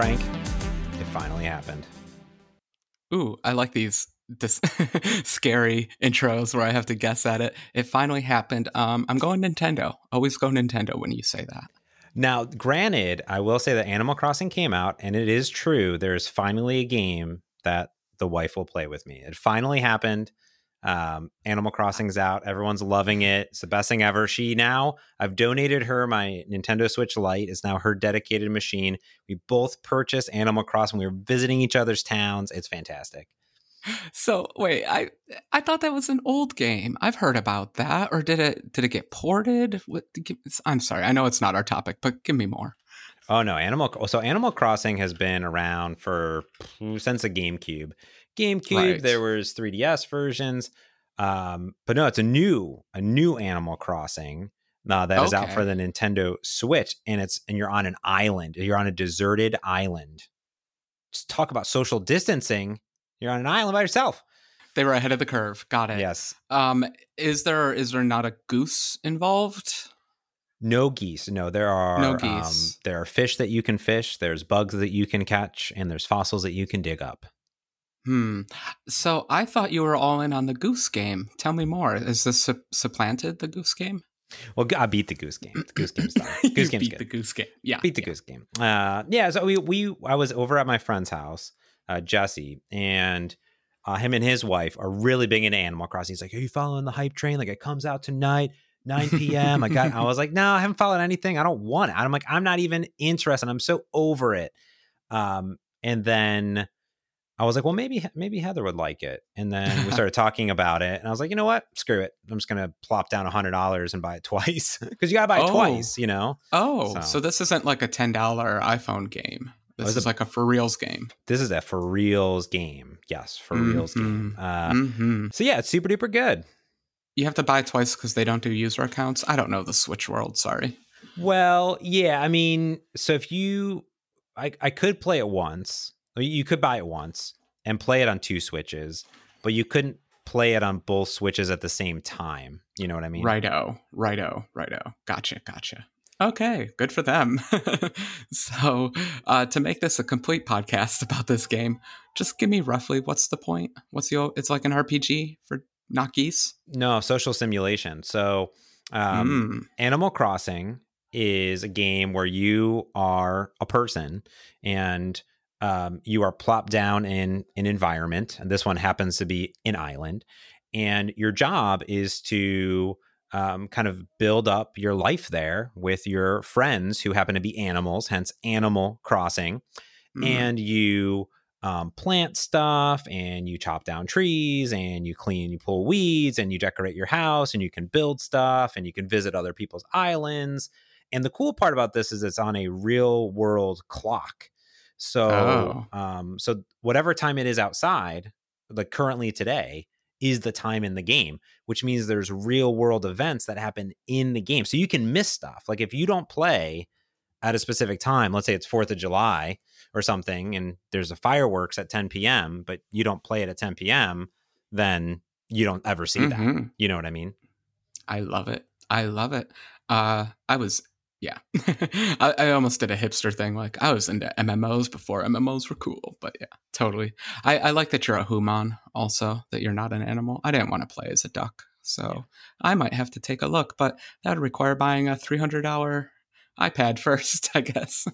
Frank, it finally happened. Ooh, I like these this scary intros where I have to guess at it. It finally happened. Um, I'm going Nintendo. Always go Nintendo when you say that. Now, granted, I will say that Animal Crossing came out, and it is true. There's finally a game that the wife will play with me. It finally happened. Um, Animal Crossing's out. Everyone's loving it. It's the best thing ever. She now, I've donated her my Nintendo Switch Lite. It's now her dedicated machine. We both purchased Animal Crossing. We were visiting each other's towns. It's fantastic. So wait, I I thought that was an old game. I've heard about that, or did it did it get ported? What, I'm sorry, I know it's not our topic, but give me more. Oh no, Animal. So Animal Crossing has been around for since the GameCube. GameCube, right. there was 3DS versions, um, but no, it's a new a new Animal Crossing uh, that okay. is out for the Nintendo Switch, and it's and you're on an island. You're on a deserted island. Just talk about social distancing you're on an island by yourself. They were ahead of the curve. Got it. Yes. Um, is there is there not a goose involved? No geese. No, there are no um, geese. Um, there are fish that you can fish. There's bugs that you can catch, and there's fossils that you can dig up. Hmm. So I thought you were all in on the goose game. Tell me more. Is this su- supplanted the goose game? Well, I beat the goose game. The goose game's done. Goose game's beat good. the goose game. Yeah, beat the yeah. goose game. Uh, yeah. So we we I was over at my friend's house, uh, Jesse, and uh, him and his wife are really big into Animal Crossing. He's like, "Are you following the hype train? Like, it comes out tonight, 9 p.m." I got. I was like, "No, I haven't followed anything. I don't want it." I'm like, "I'm not even interested. I'm so over it." Um, and then I was like, "Well, maybe maybe Heather would like it." And then we started talking about it, and I was like, "You know what? Screw it. I'm just gonna plop down a hundred dollars and buy it twice because you gotta buy it Oh. twice. You know." Oh, So- so. this isn't like a ten dollar iPhone game. This it's is a- like a for reals game. This is a for reals game. Yes, for reals game. Uh, hmm So yeah, it's super duper good. You have to buy twice because they don't do user accounts. I don't know the Switch world. Sorry. Well, yeah, I mean, so if you, I, I could play it once. I mean, You could buy it once and play it on two switches, but you couldn't play it on both switches at the same time. You know what I mean? Righto, righto, righto. Gotcha, gotcha. Okay, good for them. so, uh, to make this a complete podcast about this game, just give me roughly what's the point? What's the? It's like an RPG for not geese. No, social simulation. So, um, Mm. Animal Crossing is a game where you are a person and um, you are plopped down in an environment. And this one happens to be an island. And your job is to um, kind of build up your life there with your friends who happen to be animals, hence Animal Crossing. Mm. And you um, plant stuff and you chop down trees and you clean, you pull weeds and you decorate your house and you can build stuff and you can visit other people's islands. And the cool part about this is it's on a real world clock. So, um, so whatever time it is outside, like currently today, is the time in the game, which means there's real world events that happen in the game. So you can miss stuff. Like if you don't play at a specific time, let's say it's 4th of July or something, and there's a fireworks at 10 p.m., but you don't play it at 10 p.m., then you don't ever see that. Mhm. You know what I mean? I love it. I love it. Uh, I was, yeah, I, I almost did a hipster thing. Like I was into MMOs before MMOs were cool, but yeah, totally. I, I like that you're a human also, that you're not an animal. I didn't want to play as a duck. So I might have to take a look, but that would require buying a $300 iPad first, I guess.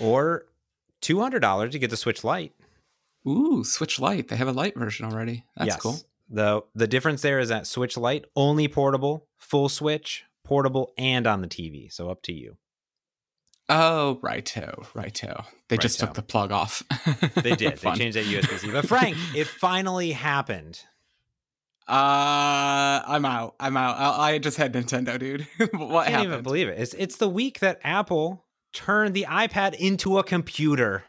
Or $200 to get the Switch Lite. Ooh, Switch Lite. They have a light version already. That's yes. cool. The the difference there is that Switch Lite only portable, full Switch, portable, and on the TV. So up to you. Oh, righto, righto. They just took the plug off. They did. they changed that USB C. But Frank, it finally happened. Uh, I'm out. I'm out. I, I just had Nintendo, dude. what I can't even happened? believe it. It's it's the week that Apple turned the iPad into a computer.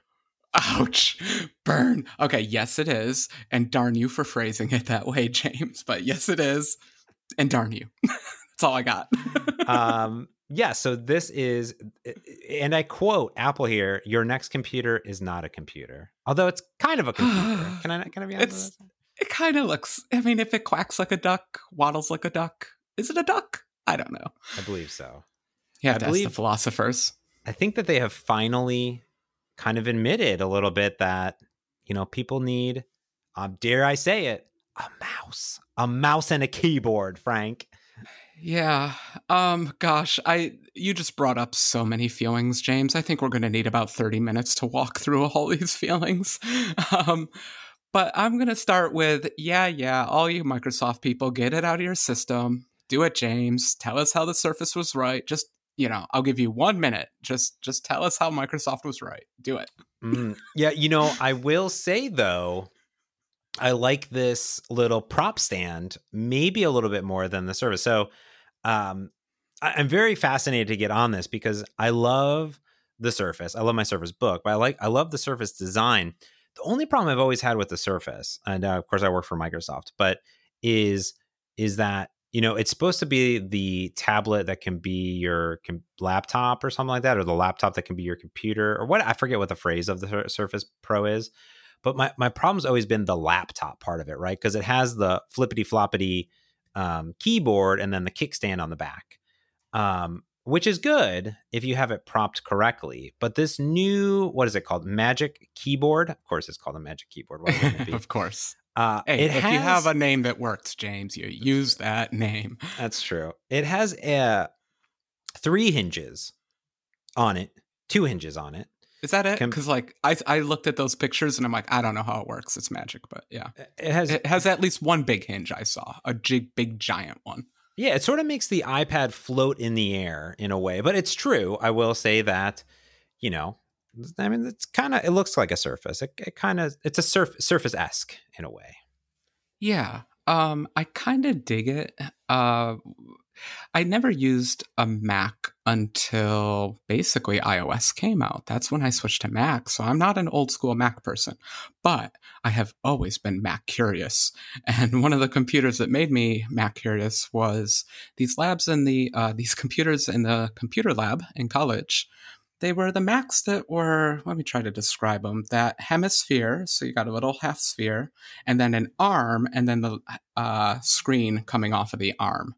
Ouch. Burn. Okay, yes, it is. And darn you for phrasing it that way, James. But yes, it is. And darn you. That's all I got. um yeah so this is and i quote apple here your next computer is not a computer although it's kind of a computer can i can i be honest It's- it kind of looks. I mean, if it quacks like a duck, waddles like a duck, is it a duck? I don't know. i believe so Yeah, I believe- the philosophers. i think that they have finally kind of admitted a little bit that you know people need, um, dare I say it, a mouse, a mouse and a keyboard, Frank. Yeah. Um gosh, I you just brought up so many feelings, James. I think we're going to need about 30 minutes to walk through all these feelings. Um but I'm going to start with yeah, yeah, all you Microsoft people, get it out of your system. Do it, James. Tell us how the Surface was right. Just, you know, I'll give you 1 minute. Just just tell us how Microsoft was right. Do it. Mm, yeah, you know, I will say though, I like this little prop stand maybe a little bit more than the Surface. So, um, I, am very fascinated to get on this because I love the Surface. I love my Surface book, but I like I love the Surface design. The only problem I've always had with the Surface, and uh, of course I work for Microsoft, but is is that you know it's supposed to be the tablet that can be your com- laptop or something like that, or the laptop that can be your computer, or what I forget what the phrase of the Surface Pro is. But my my problem's always been the laptop part of it, right? Because it has the flippity floppity um, keyboard and then the kickstand on the back, um, which is good if you have it propped correctly. But this new, what is it called? Magic Keyboard. Of course, it's called a Magic Keyboard. of course. Uh, hey, if has, you have a name that works, James, you use that name. That's true. It has uh, three hinges on it, two hinges on it. Is that it? Because like I I looked at those pictures and I'm like I don't know how it works. It's magic, but yeah, it has it has at least one big hinge I saw, a big big giant one. Yeah, it sort of makes the iPad float in the air in a way, but it's true. I will say that, you know, I mean, it's kind of it looks like a Surface. It, it kind of it's a surf, Surface esque in a way. Yeah, um, I kind of dig it. Uh, I never used a Mac until basically iOS came out. That's when I switched to Mac. So I'm not an old school Mac person, but I have always been Mac curious. And one of the computers that made me Mac curious was these labs in the uh, these computers in the computer lab in college. They were the Macs that were, let me try to describe them, that hemisphere. So you got a little half sphere, and then an arm, and then the uh, screen coming off of the arm.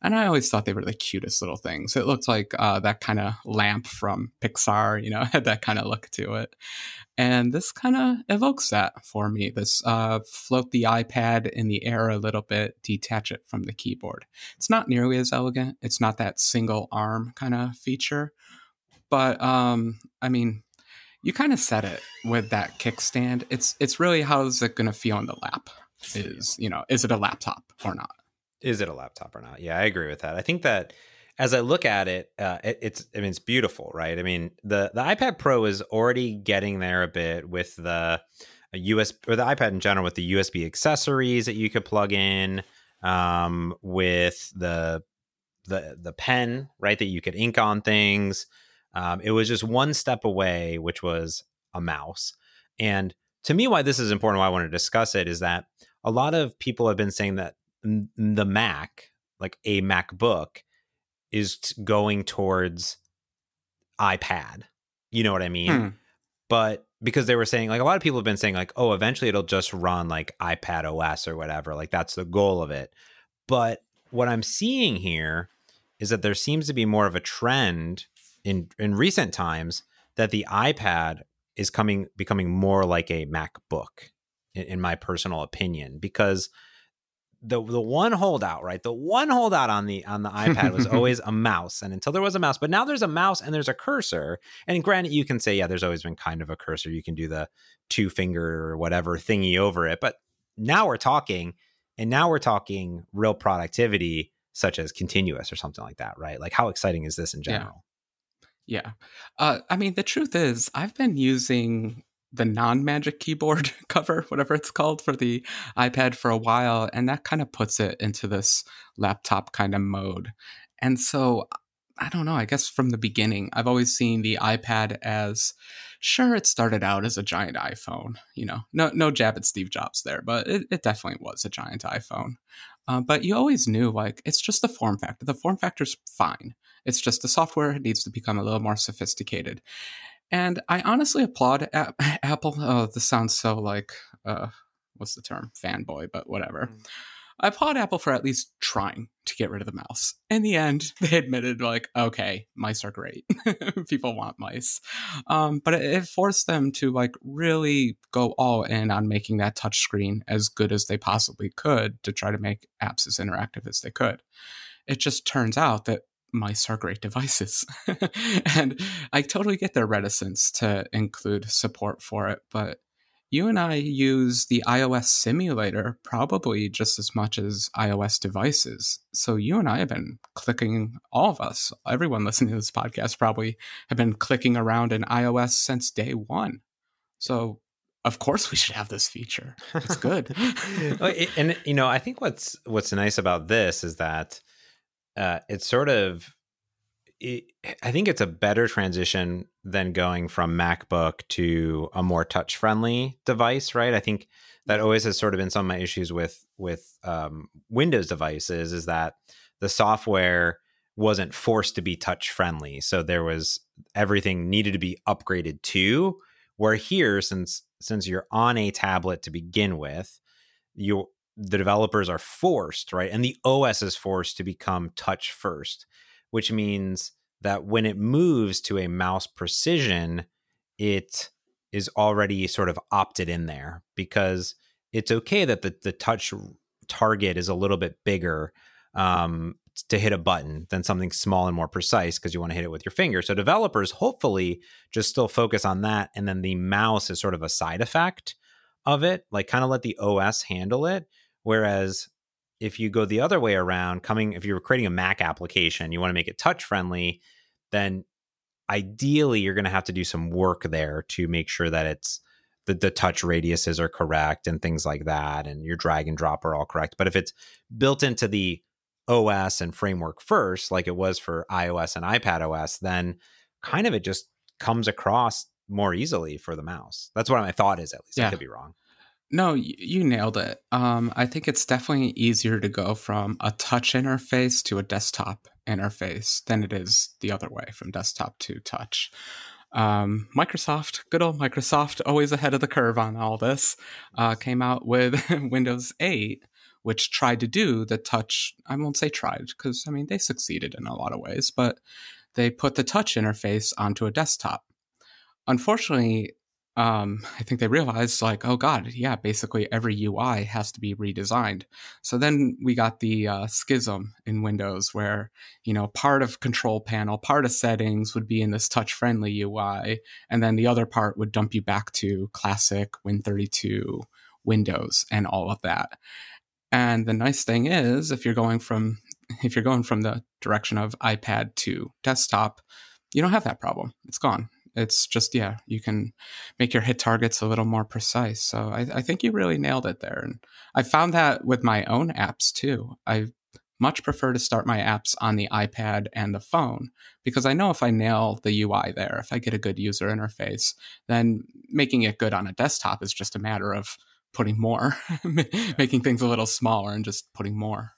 And I always thought they were the cutest little things. It looked like uh, that kind of lamp from Pixar, you know, had that kind of look to it. And this kind of evokes that for me. This uh, float the iPad in the air a little bit, detach it from the keyboard. It's not nearly as elegant. It's not that single arm kind of feature. But um, I mean, you kind of said it with that kickstand. It's it's really how is it going to feel in the lap? Is you know, is it a laptop or not? Is it a laptop or not? Yeah, I agree with that. I think that as I look at it, uh, it, it's I mean it's beautiful, right? I mean the the iPad Pro is already getting there a bit with the US or the iPad in general with the USB accessories that you could plug in, um, with the the the pen, right? That you could ink on things. Um, it was just one step away, which was a mouse. And to me, why this is important, why I want to discuss it, is that a lot of people have been saying that the Mac, like a MacBook, is going towards iPad. You know what I mean? Hmm. But because they were saying, like, a lot of people have been saying, like, oh, eventually it'll just run like iPad OS or whatever. Like, that's the goal of it. But what I'm seeing here is that there seems to be more of a trend in in recent times that the iPad is coming becoming more like a MacBook, in, in my personal opinion, because the the one holdout, right? The one holdout on the on the iPad was always a mouse, and until there was a mouse, but now there's a mouse and there's a cursor. And granted, you can say, yeah, there's always been kind of a cursor. You can do the two finger or whatever thingy over it, but now we're talking, and now we're talking real productivity, such as continuous or something like that, right? Like, how exciting is this in general? Yeah. yeah. Uh, I mean, the truth is, I've been using the non-magic keyboard cover whatever it's called for the ipad for a while and that kind of puts it into this laptop kind of mode. And so i don't know i guess from the beginning i've always seen the ipad as sure it started out as a giant iphone you know no no jab at steve jobs there but it, it definitely was a giant iphone. Uh, but you always knew like it's just the form factor the form factor's fine. It's just the software needs to become a little more sophisticated and I honestly applaud a- Apple. Oh, this sounds so like, uh, what's the term? Fanboy, but whatever. Mm. I applaud Apple for at least trying to get rid of the mouse. In the end, they admitted, like, okay, mice are great. People want mice. Um, but it, it, forced them to, like, really go all in on making that touchscreen as good as they possibly could to try to make apps as interactive as they could. It just turns out that mice are great devices. and I totally get their reticence to include support for it, but you and I use the iOS simulator probably just as much as iOS devices. So you and I have been clicking, all of us, everyone listening to this podcast probably have been clicking around in iOS since day one. So of course we should have this feature. It's good. and you know, I think what's what's nice about this is that uh, it's sort of it, I think it's a better transition than going from MacBook to a more touch friendly device, right? I think that always has sort of been some of my issues with with um, Windows devices is that the software wasn't forced to be touch friendly, so there was everything needed to be upgraded to. Where here, since since you're on a tablet to begin with, you the developers are forced, right, and the OS is forced to become touch first which means that when it moves to a mouse precision, it is already sort of opted in there because it's okay that the, the touch target is a little bit bigger um, to hit a button than something small and more precise because you want to hit it with your finger. So developers hopefully just still focus on that. And then the mouse is sort of a side effect of it, like kind of let the OS handle it. Whereas if you go the other way around, coming if you're creating a Mac application, you want to make it touch friendly, then ideally you're going to have to do some work there to make sure that it's the, the touch radiuses are correct and things like that, and your drag and drop are all correct. But if it's built into the OS and framework first, like it was for iOS and iPad OS, then kind of it just comes across more easily for the mouse. That's what my thought is, at least. Yeah. I could be wrong. No, you nailed it. Um, I think it's definitely easier to go from a touch interface to a desktop interface than it is the other way from desktop to touch. Um, Microsoft, good old Microsoft, always ahead of the curve on all this, uh, came out with Windows 8, which tried to do the touch. I won't say tried because I mean they succeeded in a lot of ways, but they put the touch interface onto a desktop. Unfortunately, um, I think they realized like, oh god, yeah, basically every UI has to be redesigned. So then we got the uh, schism in Windows, where you know part of control panel, part of settings would be in this touch-friendly UI, and then the other part would dump you back to classic Win32 Windows and all of that. And the nice thing is, if you're going from if you're going from the direction of iPad to desktop, you don't have that problem. It's gone it's just yeah you can make your hit targets a little more precise. So I, I, think you really nailed it there and i found that with my own apps too. I much prefer to start my apps on the ipad and the phone because i know if i nail the ui there if i get a good user interface then making it good on a desktop is just a matter of putting more making things a little smaller and just putting more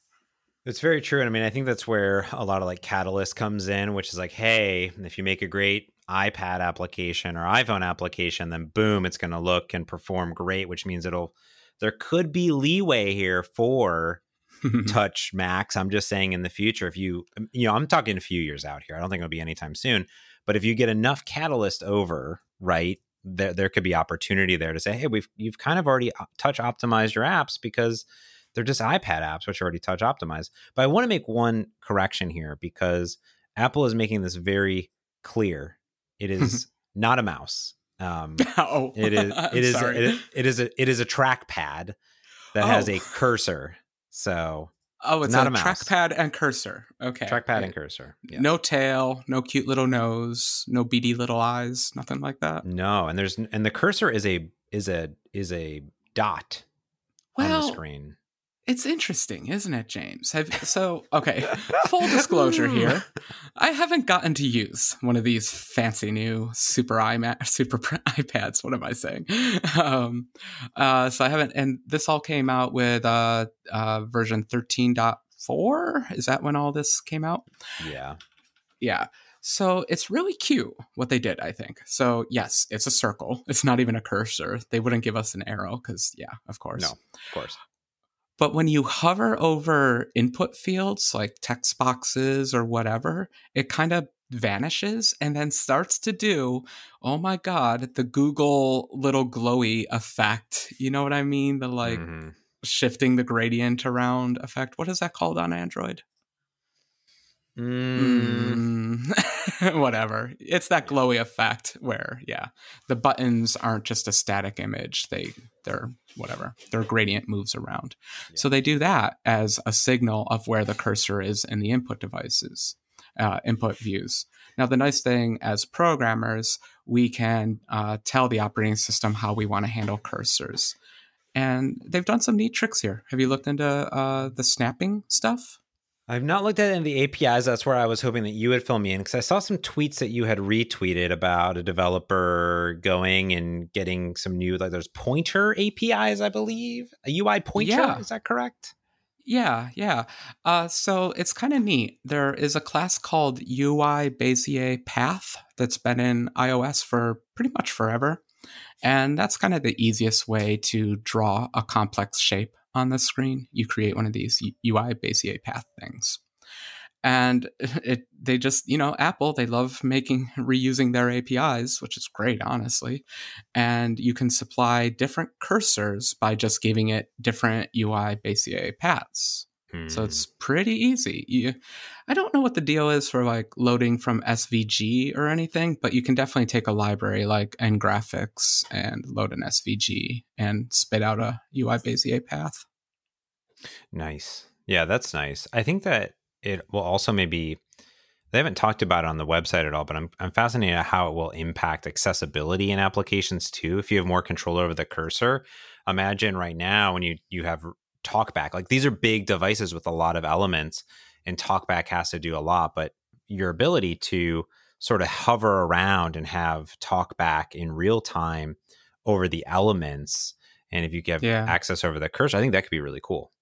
it's very true. And I mean, I think that's where a lot of like Catalyst comes in, which is like, hey, if you make a great iPad application or iPhone application, then boom, it's going to look and perform great, which means it'll, there could be leeway here for touch Macs. I'm just saying in the future, if you, um, you know, I'm talking a few years out here. I don't think it'll be anytime soon. But if you get enough Catalyst over, right, there, there could be opportunity there to say, hey, we've, you've kind of already uh, touch optimized your apps because they're just iPad apps, which are already touch optimized. But I want to make one correction here because Apple is making this very clear it is not a mouse. Um, oh, it is. It is. It, it is a. It is a trackpad that oh. has a cursor. So oh, it's not a, a trackpad and cursor. Okay, trackpad and cursor. Yeah. No tail, no cute little nose, no beady little eyes, nothing like that. No, and there's and the cursor is a is a is a dot well, on the screen. It's interesting, isn't it, James? Have, so, okay, full disclosure here. I haven't gotten to use one of these fancy new super iMac, super iPads. What am I saying? Um, uh, so I haven't, and this all came out with uh, uh, version 13.4. Is that when all this came out? Yeah. Yeah. So it's really cute what they did, I think. So, yes, it's a circle. It's not even a cursor. They wouldn't give us an arrow because, yeah, of course. No, of course But when you hover over input fields like text boxes or whatever, it kind of vanishes and then starts to do, oh my God, the Google little glowy effect. You know what I mean? The like mm-hmm. shifting the gradient around effect. What is that called on Android? Mm. Mm. Whatever. It's that glowy effect where, yeah, the buttons aren't just a static image. They they're whatever. Their gradient moves around. Yeah. So they do that as a signal of where the cursor is in the input devices, uh, input views. Now, the nice thing as programmers, we can uh, tell the operating system how we want to handle cursors. And they've done some neat tricks here. Have you looked into uh, the snapping stuff? I've not looked at any of the APIs. That's where I was hoping that you would fill me in because I saw some tweets that you had retweeted about a developer going and getting some new, like there's pointer APIs, I believe, a UI pointer. Yeah. Is that correct? Yeah, yeah. Uh, so it's kind of neat. There is a class called UI Bezier Path that's been in iOS for pretty much forever. And that's kind of the easiest way to draw a complex shape on the screen, you create one of these UI Bezier path things. And it, they just, you know, Apple, they love making, reusing their APIs, which is great, honestly. And you can supply different cursors by just giving it different UI Bezier paths. So it's hmm. pretty easy. You, I don't know what the deal is for like loading from SVG or anything, but you can definitely take a library like ngraphics and load an SVG and spit out a UI Bezier path. Nice. Yeah, that's nice. I think that it will also maybe they haven't talked about it on the website at all, but I'm I'm fascinated at how it will impact accessibility in applications too. If you have more control over the cursor, imagine right now when you you have talkback like these are big devices with a lot of elements and talkback has to do a lot but your ability to sort of hover around and have talkback in real time over the elements and if you get yeah. access over the cursor i think that could be really cool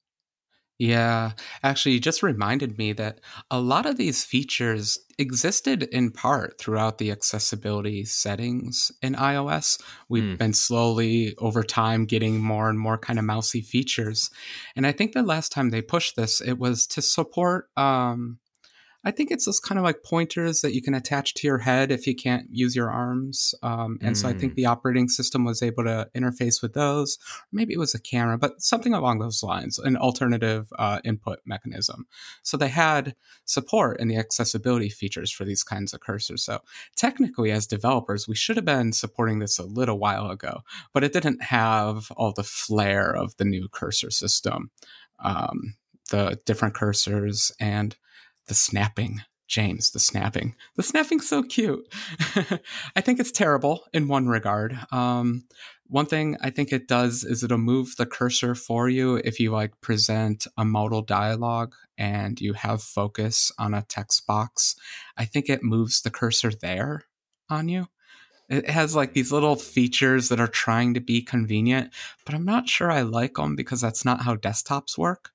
yeah, actually, you just reminded me that a lot of these features existed in part throughout the accessibility settings in iOS. We've mm. been slowly over time getting more and more kind of mousy features. And I think the last time they pushed this, it was to support um, I think it's those kind of like pointers that you can attach to your head if you can't use your arms. Um, and mm. so I think mm. the operating system was able to interface with those. Maybe it was a camera, but something along those lines, an alternative uh, input mechanism. So they had support in the accessibility features for these kinds of cursors. So technically, as developers, we should have been supporting this a little while ago, but it didn't have all the flair of the new cursor system. Um, the different cursors and the snapping. James, the snapping. The snapping's so cute. I think it's terrible in one regard. Um, one thing I think it does is it'll move the cursor for you if you like present a modal dialogue and you have focus on a text box. I think it moves the cursor there on you. It has like these little features that are trying to be convenient, but I'm not sure I like them because that's not how desktops work.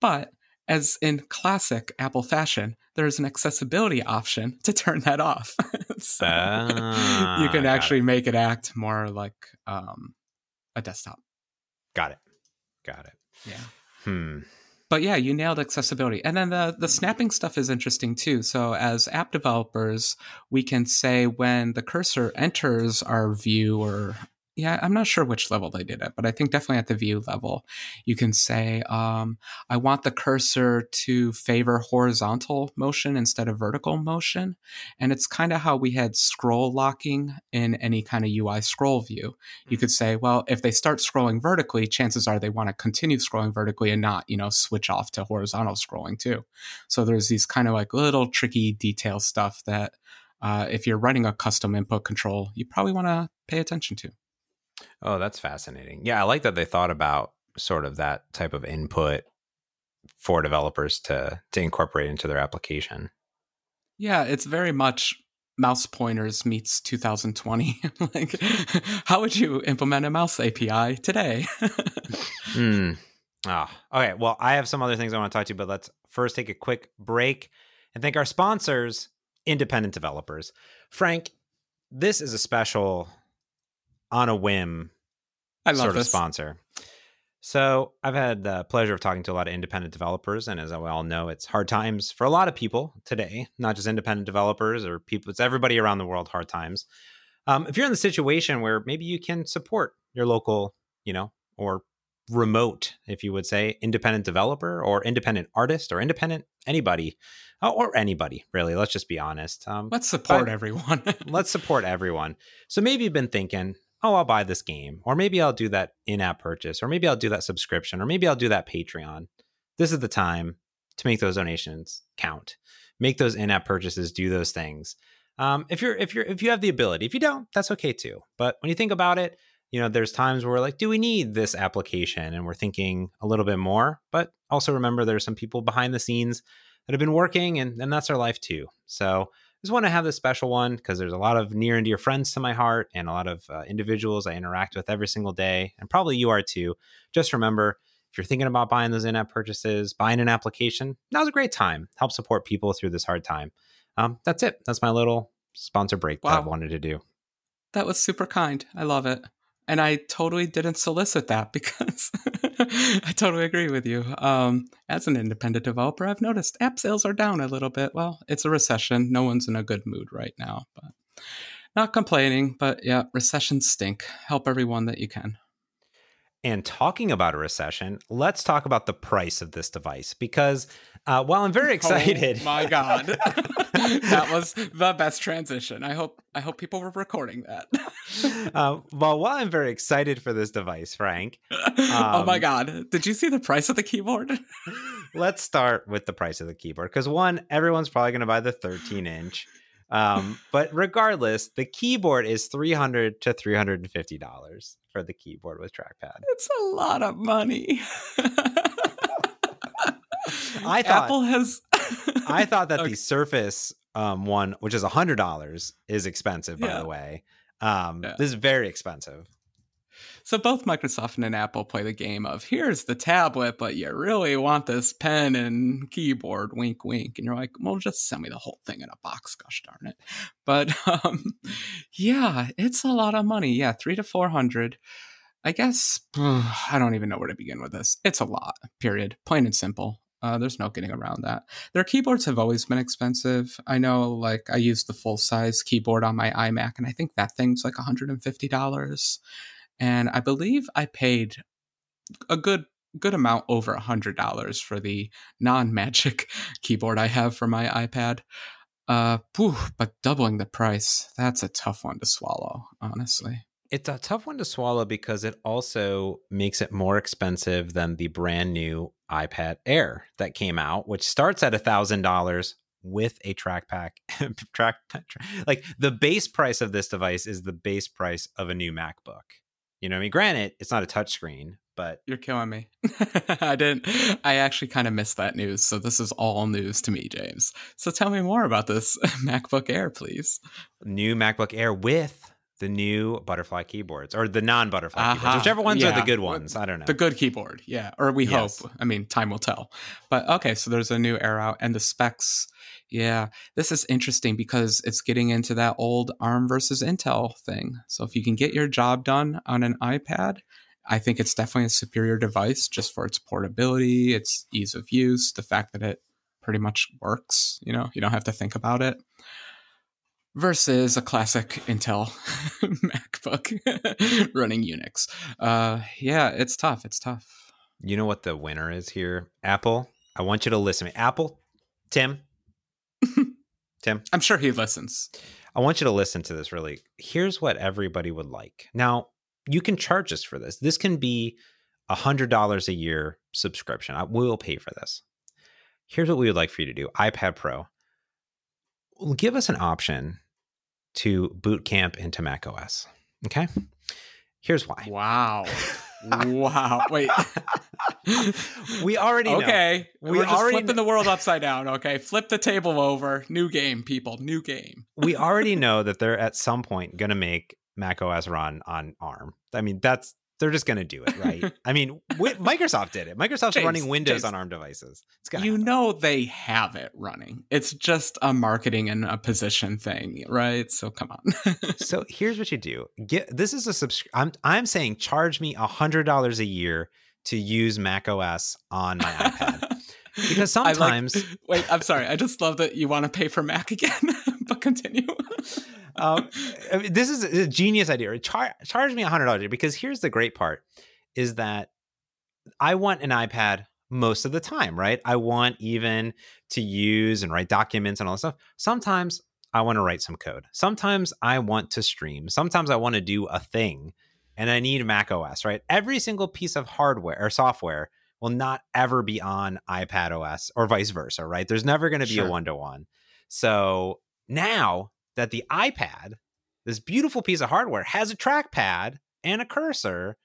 But as in classic Apple fashion, there's an accessibility option to turn that off. so ah, you can actually it. make it act more like um, a desktop. Got it. Got it. Yeah. Hmm. But yeah, you nailed accessibility. And then the, the snapping stuff is interesting too. So as app developers, we can say when the cursor enters our view or yeah, I'm not sure which level they did it, but I think definitely at the view level, you can say, um, I want the cursor to favor horizontal motion instead of vertical motion. And it's kind of how we had scroll locking in any kind of UI scroll view. You mm-hmm. could say, well, if they start scrolling vertically, chances are they want to continue scrolling vertically and not, you know, switch off to horizontal scrolling too. So there's these kind of like little tricky detail stuff that uh, if you're writing a custom input control, you probably want to pay attention to. Oh, that's fascinating. Yeah, I like that they thought about sort of that type of input for developers to to incorporate into their application. Yeah, it's very much mouse pointers meets 2020. like, how would you implement a mouse API today? Hmm. Ah, oh, okay. Well, I have some other things I want to talk to you, but let's first take a quick break and thank our sponsors, independent developers. Frank, this is a special on a whim I love sort this. of sponsor. So, I've had the pleasure of talking to a lot of independent developers, and as we all know, it's hard times for a lot of people today, not just independent developers or people, it's everybody around the world, hard times. Um, if you're in the situation where maybe you can support your local, you know, or remote, if you would say, independent developer or independent artist or independent anybody uh, or anybody, really, let's just be honest. Um, let's support everyone. let's support everyone. So maybe you've been thinking, oh, I'll buy this game, or maybe I'll do that in app purchase, or maybe I'll do that subscription, or maybe I'll do that Patreon. This is the time to make those donations count. Make those in app purchases, do those things. Um, if you're if you're if you have the ability, if you don't, that's okay too. But when you think about it, you know, there's times where we're like, do we need this application? And we're thinking a little bit more. But also remember, there's some people behind the scenes that have been working, and and that's our life too. So just want to have this special one because there's a lot of near and dear friends to my heart and a lot of uh, individuals I interact with every single day. And probably you are too. Just remember if you're thinking about buying those in app purchases, buying an application, now's a great time. Help support people through this hard time. Um, that's it. That's my little sponsor break wow. that I wanted to do. That was super kind. I love it. And I totally didn't solicit that because I totally agree with you. Um, as an independent developer, I've noticed app sales are down a little bit. Well, it's a recession. No one's in a good mood right now, but not complaining. But yeah, recessions stink. Help everyone that you can. And talking about a recession, let's talk about the price of this device because uh, while I'm very oh excited, oh my God, that was the best transition. I hope I hope people were recording that. uh, well, while I'm very excited for this device, Frank. Um, oh my um, God, did you see the price of the keyboard? let's start with the price of the keyboard because one, everyone's probably going to buy the 13 inch. Um, but regardless, the keyboard is 300 to 350 dollars for the keyboard with trackpad. It's a lot of money. I thought Apple has. I thought that okay. the Surface um, one, which is a hundred dollars, is expensive. By yeah. the way, um, yeah. this is very expensive. So both Microsoft and Apple play the game of here's the tablet, but you really want this pen and keyboard, wink, wink. And you're like, well, just send me the whole thing in a box, gosh darn it. But um, yeah, it's a lot of money. Yeah, three to 400. I guess I don't even know where to begin with this. It's a lot, period. Plain and simple. Uh, there's no getting around that. Their keyboards have always been expensive. I know, like, I use the full size keyboard on my iMac, and I think that thing's like $150 and I believe I paid a good good amount over a hundred dollars for the non-magic keyboard I have for my iPad. Uh, whew, but doubling the price, that's a tough one to swallow, honestly. It's a tough one to swallow because it also makes it more expensive than the brand new iPad Air that came out, which starts at a thousand dollars with a track pack track like the base price of this device is the base price of a new MacBook. You know, I mean, granted, it's not a touchscreen, but you're killing me. I didn't. I actually kind of missed that news, so this is all news to me, James. So tell me more about this MacBook Air, please. New MacBook Air with the new butterfly keyboards or the non-butterfly uh-huh. keyboards, whichever ones yeah. are the good ones. I don't know. The good keyboard, yeah, or we yes. hope. I mean, time will tell. But okay, so there's a new Air out, and the specs yeah, this is interesting because it's getting into that old ARM versus Intel thing. So if you can get your job done on an iPad, I think it's definitely a superior device just for its portability, its ease of use, the fact that it pretty much works, you know, you don't have to think about it. Versus a classic Intel MacBook running Unix. Uh, yeah, it's tough. It's tough. You know what the winner is here? Apple. I want you to listen. Apple, Tim, Tim? I'm sure he listens. I want you to listen to this really. Here's what everybody would like. Now, you can charge us for this. This can be a $100 a year subscription. I will pay for this. Here's what we would like for you to do iPad Pro. Give us an option to boot camp into Mac OS. Okay. Here's why. Wow. wow. Wait. we already okay. Know. We We're just flipping the world upside down. Okay, flip the table over. New game, people. New game. we already know that they're at some point going to make Mac OS run on ARM. I mean, that's they're just going to do it, right? I mean, Microsoft did it. Microsoft's James, running Windows James, on ARM devices. It's you happen. know they have it running. It's just a marketing and a position thing, right? So come on. so here's what you do: get this is a subscription. I'm I'm saying charge me a hundred dollars a year to use Mac OS on my iPad. Because I like- sometimes Wait, I'm sorry. I just love that you want to pay for Mac again, but continue. um, I mean, this is a genius idea. Char- charge me a hundred dollars because here's the great part: is that I want an iPad most of the time, right? I want even to use and write documents and all that stuff. Sometimes I want to write some code. Sometimes I want to stream. Sometimes I want to do a thing, and I need Mac OS, right? Every single piece of hardware or software will not ever be on iPad OS or vice versa, right? There's never going to be Sure. a one to one. So now that the iPad, this beautiful piece of hardware, has a trackpad and a cursor,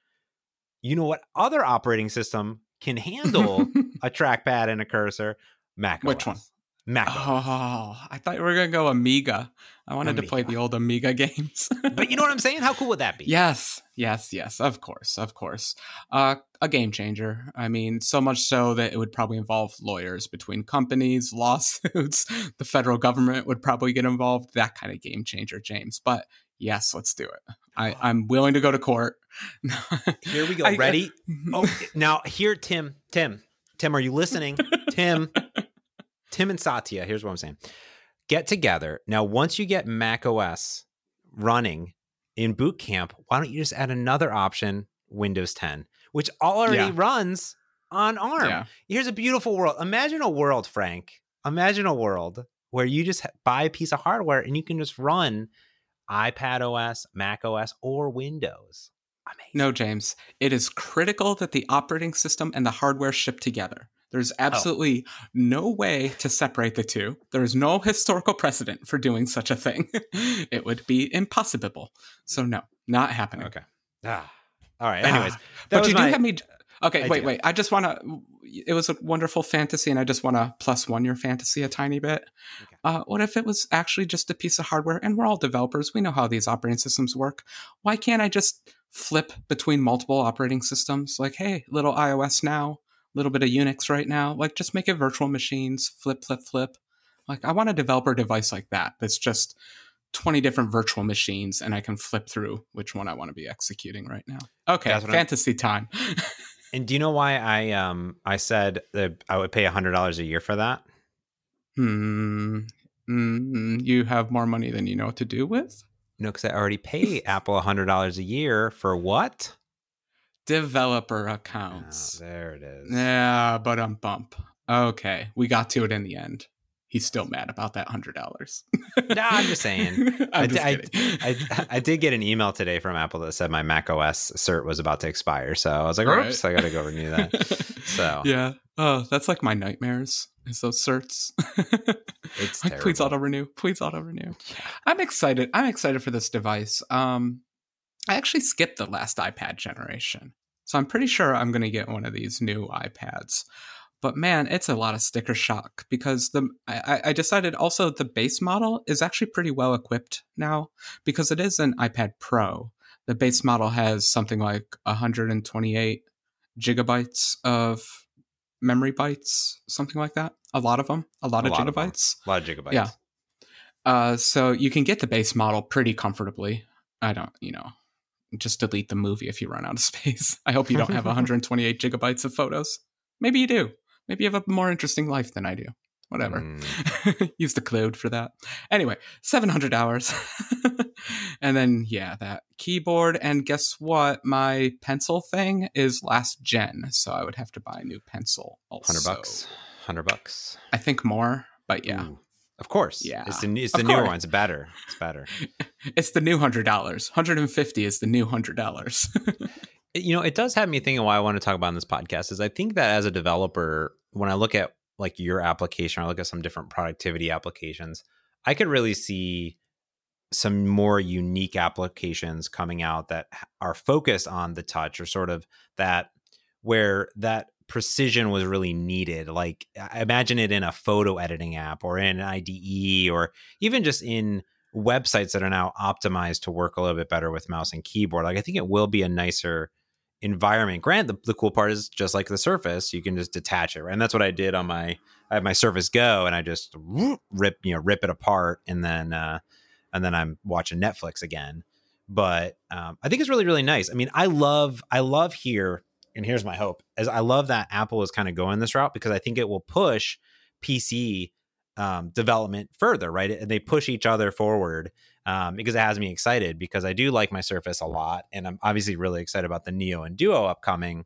you know what other operating system can handle a trackpad and a cursor? Mac Which OS. one? Mac Oh, I thought we were gonna go Amiga. I wanted to play the old Amiga games. But you know what I'm saying? How cool would that be? Yes, yes, yes. Of course, of course. Uh, a game changer. I mean, so much so that it would probably involve lawyers between companies, lawsuits. The federal government would probably get involved. That kind of game changer, James. But yes, let's do it. I, I'm willing to go to court. Here we go. I- Ready? Oh, now here, Tim. Tim. Tim, are you listening? Tim. Tim and Satya. Here's what I'm saying. Get together. Now, once you get Mac OS running in boot camp, why don't you just add another option, Windows 10, which already Yeah. runs on ARM. Yeah. Here's a beautiful world. Imagine a world, Frank. Imagine a world where you just buy a piece of hardware and you can just run iPad OS, Mac OS, or Windows. Amazing. No, James. It is critical that the operating system and the hardware ship together. There's Oh. absolutely no way to separate the two. There is no historical precedent for doing such a thing. it would be impossible. So, no, not happening. Okay. Ah. All right. Anyways, Ah, but you my- do have me. Okay, wait, idea. wait. I just want to. It was a wonderful fantasy, and I just want to plus one your fantasy a tiny bit. Okay. Uh, what if it was actually just a piece of hardware? And we're all developers. We know how these operating systems work. Why can't I just flip between multiple operating systems? Like, hey, little iOS now, little bit of Unix right now. Like, just make it virtual machines. Flip, flip, flip. Like, I want a developer device like that. That's just 20 different virtual machines and I can flip through which one I want to be executing right now. Okay, what I'm- fantasy time. And do you know why I um I said that I would pay hundred dollars a year for that? hmm. Mm, you have more money than you know what to do with? No, because I already pay Apple hundred dollars a year for what? Developer Oh, accounts. there it is. Yeah, but um bump. Okay, we got to it in the end. He's still mad about that hundred dollars. No, I'm just saying. I I'm just I- kidding. I, I did get an email today from Apple that said my Mac OS cert was about to expire, so I was like, Right. "Oops, I got to go renew that." So yeah. Oh, that's like my nightmares. Is those certs? It's like, please auto renew. Please auto renew. I'm excited. I'm excited for this device. Um, I actually skipped the last iPad generation, so I'm pretty sure I'm going to get one of these new iPads. But man, it's a lot of sticker shock because the I, I- decided also the base model is actually pretty well equipped now because it is an iPad Pro. The base model has something like 128 gigabytes of memory bytes, something like that. A lot of them, a lot A of lot of gigabytes. a lot of gigabytes. Yeah. Uh, so you can get the base model pretty comfortably. I don't, you know, just delete the movie if you run out of space. I hope you don't have 128 gigabytes of photos. Maybe you do. Maybe you have a more interesting life than I do. Whatever. Mm. Use the cloud for that. Anyway, seven hundred hours. and then yeah, that keyboard. And guess what? My pencil thing is last gen, so I would have to buy a new pencil. Also, Hundred bucks. Hundred bucks. I think more, but yeah, Ooh. Of course. Yeah. It's the, it's the newer course. one. It's better. It's better. it's the new hundred dollars. Hundred and fifty is the new hundred dollars. It- you know, it does have me thinking why I want to talk about in this podcast is I think that as a developer, when I look at like your application, or I look at some different productivity applications, I could really see some more unique applications coming out that are focused on the touch or sort of that where that precision was really needed. Like imagine it in a photo editing app or in an IDE or even just in websites that are now optimized to work a little bit better with mouse and keyboard. Like I think it will be a nicer environment. Grant, the, the cool part is just like the Surface, you can just detach it, right? And that's what I did on my I have my Surface Go, and I just rip you know rip it apart, and then uh, and then I'm watching Netflix again. But um, I think it's really really nice. I mean, I love I love here and here's my hope, as I love that Apple is kind of going this route because I think it will push PC um, development further, right? And they push each other forward um, because it has me excited because I do like my Surface a lot, and I'm obviously really excited about the Neo and Duo upcoming,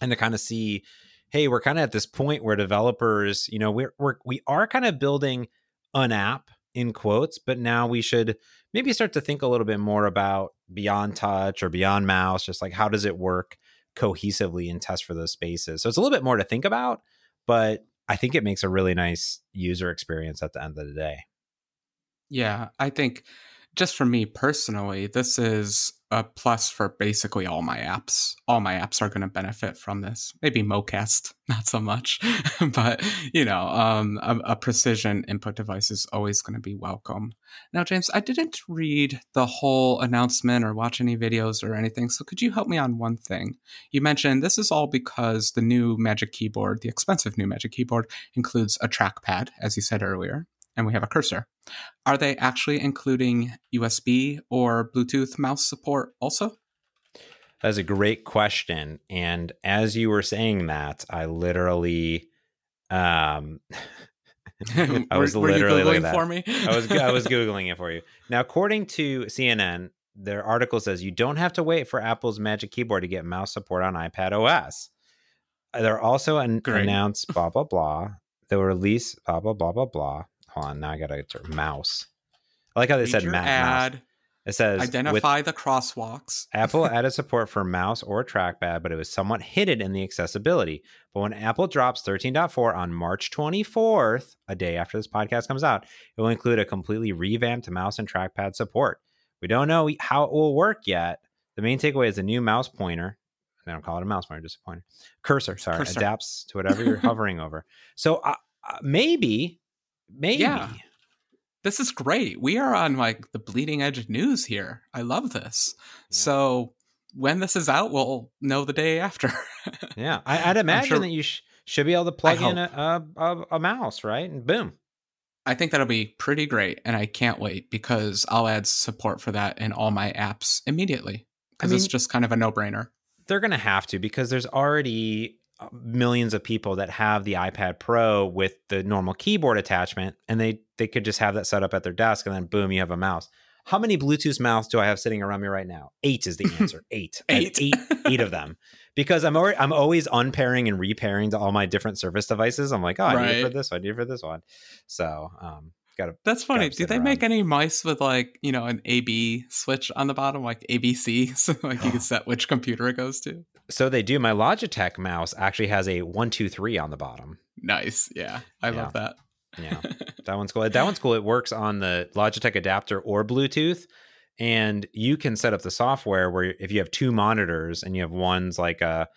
and to kind of see, hey, we're kind of at this point where developers, you know, we're we're we are kind of building an app in quotes, but now we should maybe start to think a little bit more about beyond touch or beyond mouse, just like how does it work cohesively and test for those spaces. So it's a little bit more to think about, but I think it makes a really nice user experience at the end of the day. Yeah, I think just for me personally, this is a plus for basically all my apps. All my apps are going to benefit from this. Maybe Mocast, not so much, but you know, um, a, a, precision input device is always going to be welcome. Now, James, I didn't read the whole announcement or watch any videos or anything, so could you help me on one thing? You mentioned this is all because the new Magic Keyboard, the expensive new Magic Keyboard, includes a trackpad, as you said earlier and we have a cursor. Are they actually including USB or Bluetooth mouse support also? That's a great question. And as you were saying that, I literally um I was were, literally were Googling for me. I was I was googling it for you. Now, according to CNN, their article says you don't have to wait for Apple's Magic Keyboard to get mouse support on iPad OS. They're also an- announced blah blah blah. They will release blah blah blah blah blah. Hold on, now I gotta get mouse. I like how they said Mac ad. Mouse. It says identify the crosswalks. Apple added support for mouse or trackpad, but it was somewhat hidden in the accessibility. But when Apple drops 13.4 on March 24th, a day after this podcast comes out, it will include a completely revamped mouse and trackpad support. We don't know how it will work yet. The main takeaway is a new mouse pointer. They don't call it a mouse pointer, just a pointer. Cursor, sorry, Cursor. adapts to whatever you're hovering over. So uh, uh, maybe Maybe. Yeah. This is great. We are on like the bleeding edge of news here. I love this. Yeah. So when this is out, we'll know the day after. yeah, I, would imagine sure, that you sh- should be able to plug in a, a, a mouse, right? And boom. I think that'll be pretty great, and I can't wait because I'll add support for that in all my apps immediately because I mean, it's just kind of a no brainer. They're going to have to because there's already millions of people that have the iPad Pro with the normal keyboard attachment, and they they could just have that set up at their desk, and then boom, you have a mouse. How many Bluetooth mouse do I have sitting around me right now? Eight is the answer. Eight. eight. eight. Eight of them. Because I'm already, I'm always unpairing and repairing to all my different Surface devices. I'm like, oh, I right. need it for this. One, I need it for this one. So, um, gotta. That's funny. Do they around. make any mice with like you know an AB switch on the bottom, like ABC, so like you can set which computer it goes to? So they do. My Logitech mouse actually has a one, two, three on the bottom. Nice. Yeah. I yeah. love that. yeah. That one's cool. That one's cool. It works on the Logitech adapter or Bluetooth. And you can set up the software where if you have two monitors and you have one's like a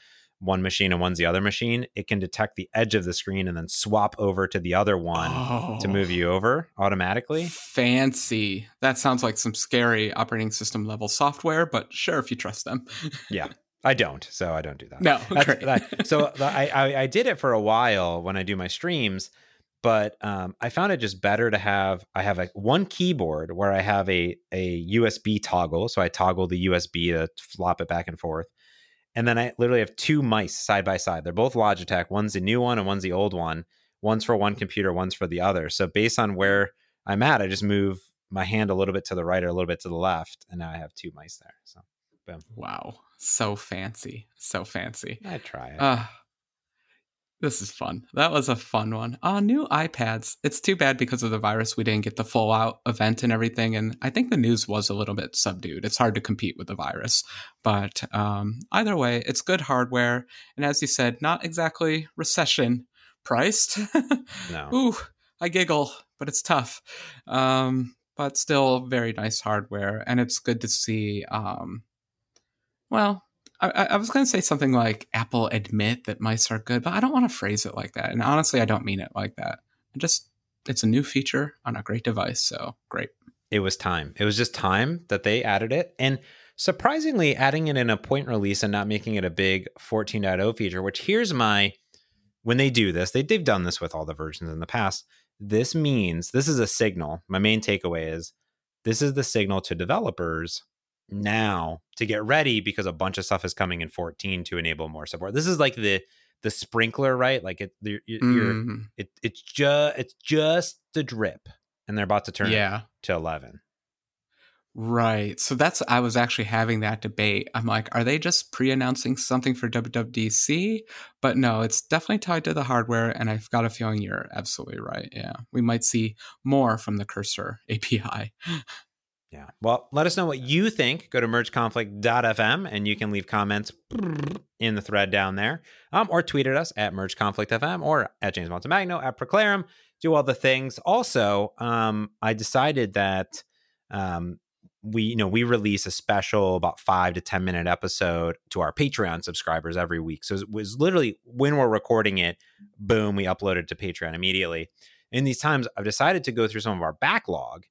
one machine and one's the other machine, it can detect the edge of the screen and then swap over to the other one oh, to move you over automatically. Fancy. That sounds like some scary operating system level software, but sure if you trust them. yeah. I don't, so I don't do that. No, that, so I, I, I did it for a while when I do my streams, but um, I found it just better to have. I have a one keyboard where I have a a USB toggle, so I toggle the USB to flop it back and forth, and then I literally have two mice side by side. They're both Logitech. One's the new one and one's the old one. One's for one computer, one's for the other. So based on where I'm at, I just move my hand a little bit to the right or a little bit to the left, and now I have two mice there. So, boom. Wow so fancy, so fancy. I try it. Uh, this is fun. That was a fun one. Uh, new iPads. It's too bad because of the virus we didn't get the full out event and everything. And I think the news was a little bit subdued. It's hard to compete with the virus. But um, either way, it's good hardware. And as you said, not exactly recession priced. no. Ooh, I giggle, but it's tough. Um, but still very nice hardware. And it's good to see um, well, I, I was going to say something like Apple admit that mice are good, but I don't want to phrase it like that. And honestly, I don't mean it like that. I just it's a new feature on a great device, so great. It was time. It was just time that they added it. And surprisingly, adding it in a point release and not making it a big 14.0 feature, which here's my when they do this, they, they've done this with all the versions in the past. This means this is a signal. My main takeaway is this is the signal to developers now to get ready because a bunch of stuff is coming in 14 to enable more support. This is like the the sprinkler, right? Like it, you're, you're Mhm. it, it's just it's just the drip, and they're about to turn Yeah. to 11. Right. So that's I was actually having that debate. I'm like, are they just pre-announcing something for WWDC? But no, it's definitely tied to the hardware, and I've got a feeling you're absolutely right. Yeah, we might see more from the Cursor API. Yeah. Well, let us know what you think. Go to mergeconflict.fm and you can leave comments in the thread down there. Um, or tweet at us at mergeconflictfm or at James Montemagno at Praeclarum. Do all the things. Also, um, I decided that um, we, you know, we release a special about five to 10 minute episode to our Patreon subscribers every week. So it was literally when we're recording it, boom, we upload it to Patreon immediately. In these times, I've decided to go through some of our backlog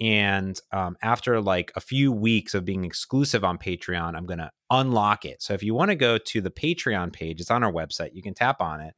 and um, after like a few weeks of being exclusive on patreon i'm going to unlock it. So if you want to go to the patreon page it's on our website you can tap on it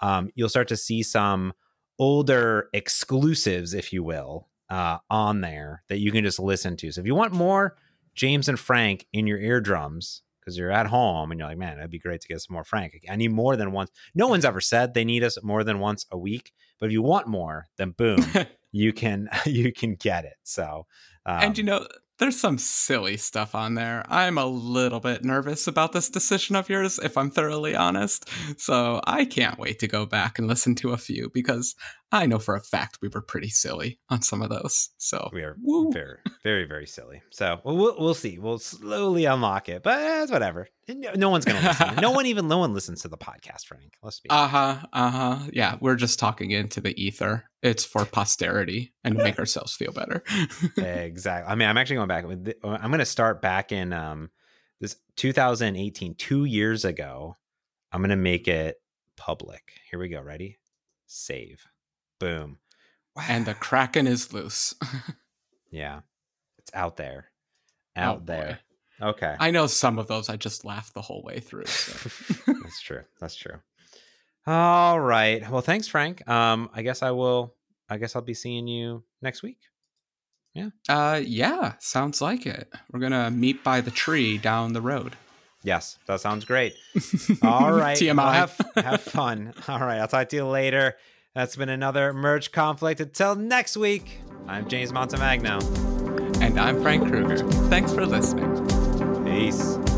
um, you'll start to see some older exclusives if you will uh, on there that you can just listen to. So if you want more james and frank in your eardrums because you're at home and you're like man it'd be great to get some more frank. I need more than once. No one's ever said they need us more than once a week but if you want more then boom you can you can get it. So um, and you know, there's some silly stuff on there. I'm a little bit nervous about this decision of yours, if I'm thoroughly honest. So I can't wait to go back and listen to a few because I know for a fact we were pretty silly on some of those. So we are Woo. very very very silly. So we'll, we'll we'll see. We'll slowly unlock it, but it's whatever. No, no one's gonna listen. no one even no one listens to the podcast, Frank. Let's be. uh huh, uh huh. Yeah, we're just talking into the ether. It's for posterity and make ourselves feel better. exactly. I mean, I'm actually going back. I'm going to start back in um this 2018, two years ago. I'm going to make it public. Here we go. Ready? Save. Boom. Wow. and the kraken is loose. yeah, it's out there, Oh, out boy. Okay. I know some of those. I just laughed the whole way through. So. That's true. That's true. All right. Well, thanks, Frank. Um, I guess I will. I guess I'll be seeing you next week. Yeah. Uh, yeah, sounds like it. We're gonna meet by the tree down the road. Yes, that sounds great. All right. TMI. Well, have have fun. All right. I'll talk to you later. That's been another merge conflict. Until next week. I'm James Montemagno. and I'm Frank Krueger. Thanks for listening. Peace.